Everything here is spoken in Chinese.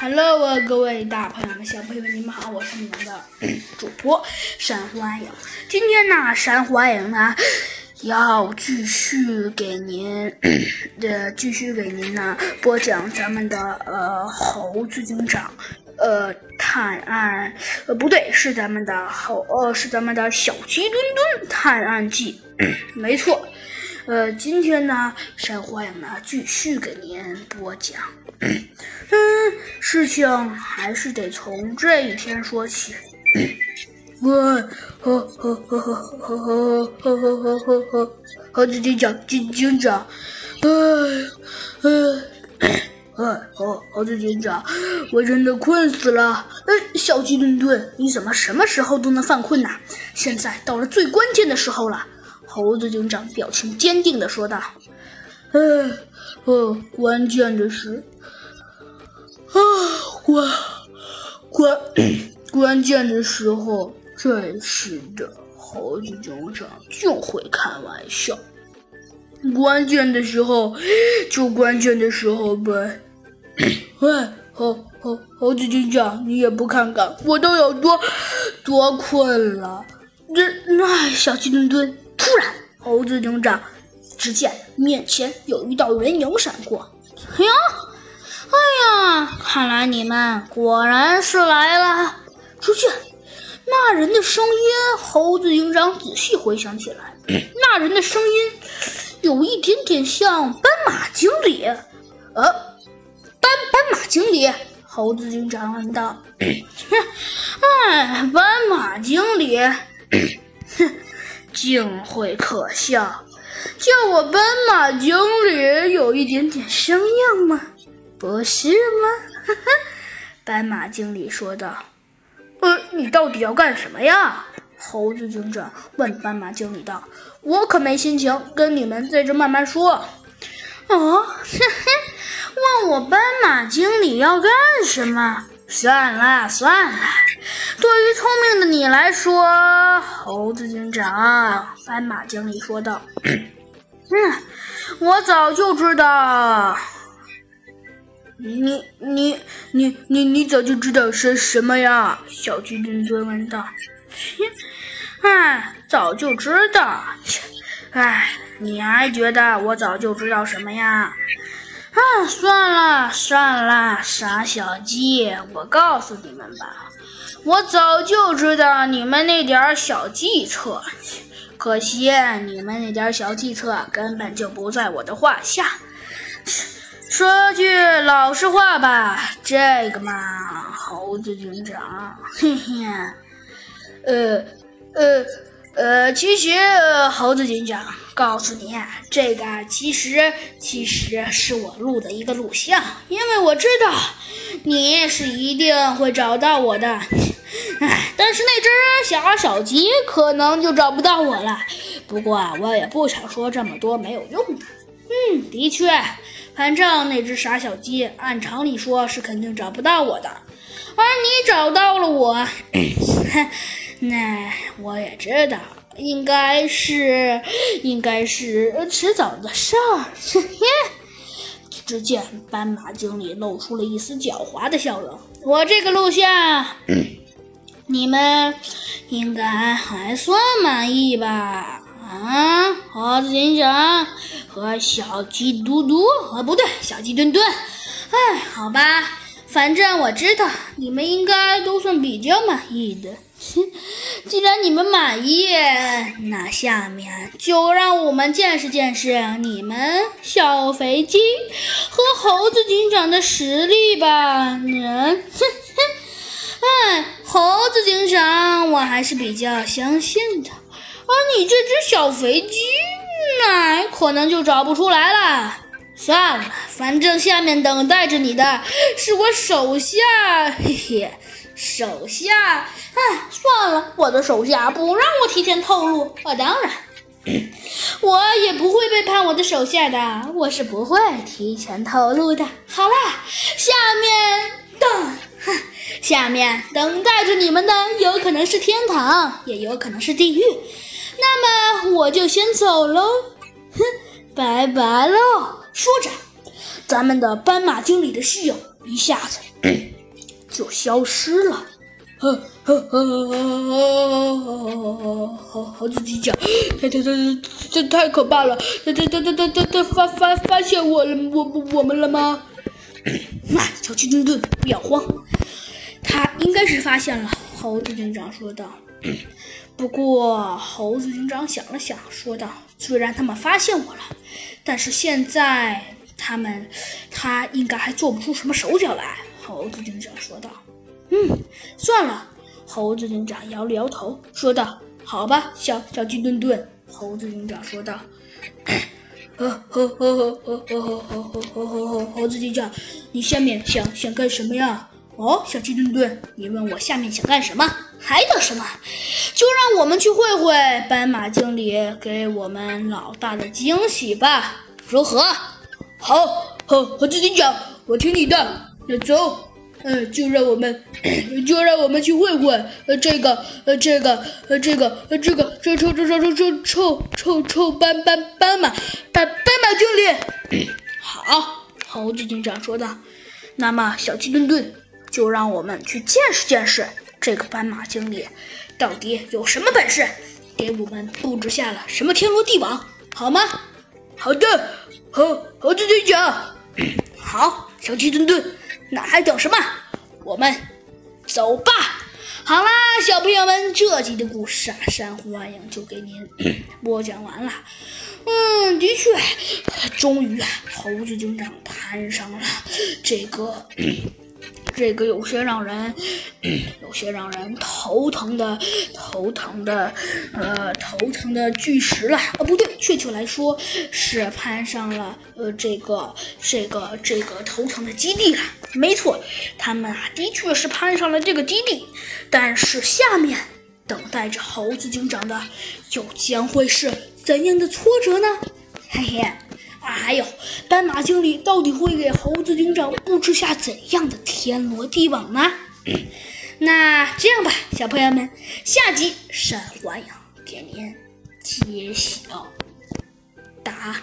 Hello 啊，各位大朋友们、小朋友们，你们好，我是你们的主播珊瑚暗影。今天呢，珊瑚暗影呢要继续给您呃继续给您呢播讲咱们的呃猴子警长呃探案呃不对，是咱们的猴呃是咱们的小鸡墩墩探案记，没错。呃，今天呢，山花影呢继续给您播讲。嗯，事情还是得从这一天说起。喂，呵呵呵呵呵呵呵呵呵呵呵，猴子警长，警警长，哎哎哎，猴猴子警长，我真的困死了。哎，小鸡墩墩，你怎么什么时候都能犯困呢？现在到了最关键的时候了。猴子警长表情坚定地说道：“嗯，哦，关键的是，啊，关关 关键的时候，真是的，猴子警长就会开玩笑。关键的时候，就关键的时候呗。喂，猴猴猴子警长，你也不看看我都有多多困了。这那小鸡墩墩。”突然，猴子警长只见面前有一道人影闪过。哎呀，哎呀，看来你们果然是来了。只见那人的声音，猴子警长仔细回想起来，那人的声音有一点点像斑马经理。呃，斑斑马经理，猴子警长问道。哎，斑马经理，哼。竟会可笑，叫我斑马经理有一点点生硬吗？不是吗？斑马经理说道。呃，你到底要干什么呀？猴子警长问斑马经理道。我可没心情跟你们在这慢慢说。哦，嘿嘿，问我斑马经理要干什么？算了算了。对于聪明的你来说，猴子警长，斑马经理说道：“ 嗯，我早就知道。你你你你你早就知道是什么呀？”小鸡墩墩问道。“哎，早就知道。切哎，你还觉得我早就知道什么呀？啊，算了算了，傻小鸡，我告诉你们吧。”我早就知道你们那点小计策，可惜你们那点小计策根本就不在我的话下。说句老实话吧，这个嘛，猴子警长，嘿嘿，呃呃呃，其实猴子警长告诉你，这个其实其实是我录的一个录像，因为我知道你是一定会找到我的。唉，但是那只小小鸡可能就找不到我了。不过啊我也不想说这么多没有用的。嗯，的确，反正那只傻小鸡按常理说是肯定找不到我的，而你找到了我，那我也知道应该是应该是迟早的事儿。只见斑马经理露出了一丝狡猾的笑容。我这个录像。你们应该还算满意吧？啊，猴子警长和小鸡嘟嘟，啊，不对，小鸡墩墩。哎，好吧，反正我知道你们应该都算比较满意的。既然你们满意，那下面就让我们见识见识你们小肥鸡和猴子警长的实力吧。嗯，哼哼。哎，猴子警长，我还是比较相信的。而你这只小肥鸡，那可能就找不出来了。算了，反正下面等待着你的是我手下，嘿嘿，手下。哎，算了，我的手下不让我提前透露。啊，当然，我也不会背叛我的手下的，我是不会提前透露的。好了，下面等。哼，下面等待着你们的有可能是天堂，也有可能是地狱。那么我就先走喽，哼，拜拜喽。说着，咱们的斑马经理的虚影一下子 就消失了。呵呵呵呵，猴猴子警长，他他他这太可怕了！他他他他他他发发发现我了，我我们了吗？那小鸡墩墩不要慌，他应该是发现了。猴子警长说道。不过猴子警长想了想，说道：“虽然他们发现我了，但是现在他们他应该还做不出什么手脚来。”猴子警长说道。嗯，算了。猴子警长摇了摇头，说道：“好吧，小小鸡墩墩。”猴子警长说道：“呵呵呵呵呵呵呵呵呵呵呵，猴子警长，你下面想想干什么呀？”哦，小鸡墩墩，你问我下面想干什么？还等什么？就让我们去会会斑马经理给我们老大的惊喜吧，如何？好，好，猴子警长，我听你的。那走。嗯，就让我们，就让我们去会会，呃，这个，呃，这个，呃，这个，呃，这个，臭臭臭臭臭臭臭臭臭斑斑斑马，斑斑马经理。好，猴子警长说道。那么，小鸡墩墩，就让我们去见识见识这个斑马经理到底有什么本事，给我们布置下了什么天罗地网，好吗？好的，猴猴子队长。好，小鸡墩墩。那还等什么？我们走吧！好啦，小朋友们，这集的故事啊，珊瑚暗影就给您 播讲完了。嗯，的确，终于啊，猴子警长攀上了这个。这个有些让人，有些让人头疼的，头疼的，呃，头疼的巨石了。啊，不对，确切来说是攀上了，呃，这个，这个，这个头疼的基地了。没错，他们啊，的确是攀上了这个基地，但是下面等待着猴子警长的又将会是怎样的挫折呢？嘿嘿。啊，还有斑马经理到底会给猴子警长布置下怎样的天罗地网呢？那这样吧，小朋友们，下集《山环影》给您揭晓答案。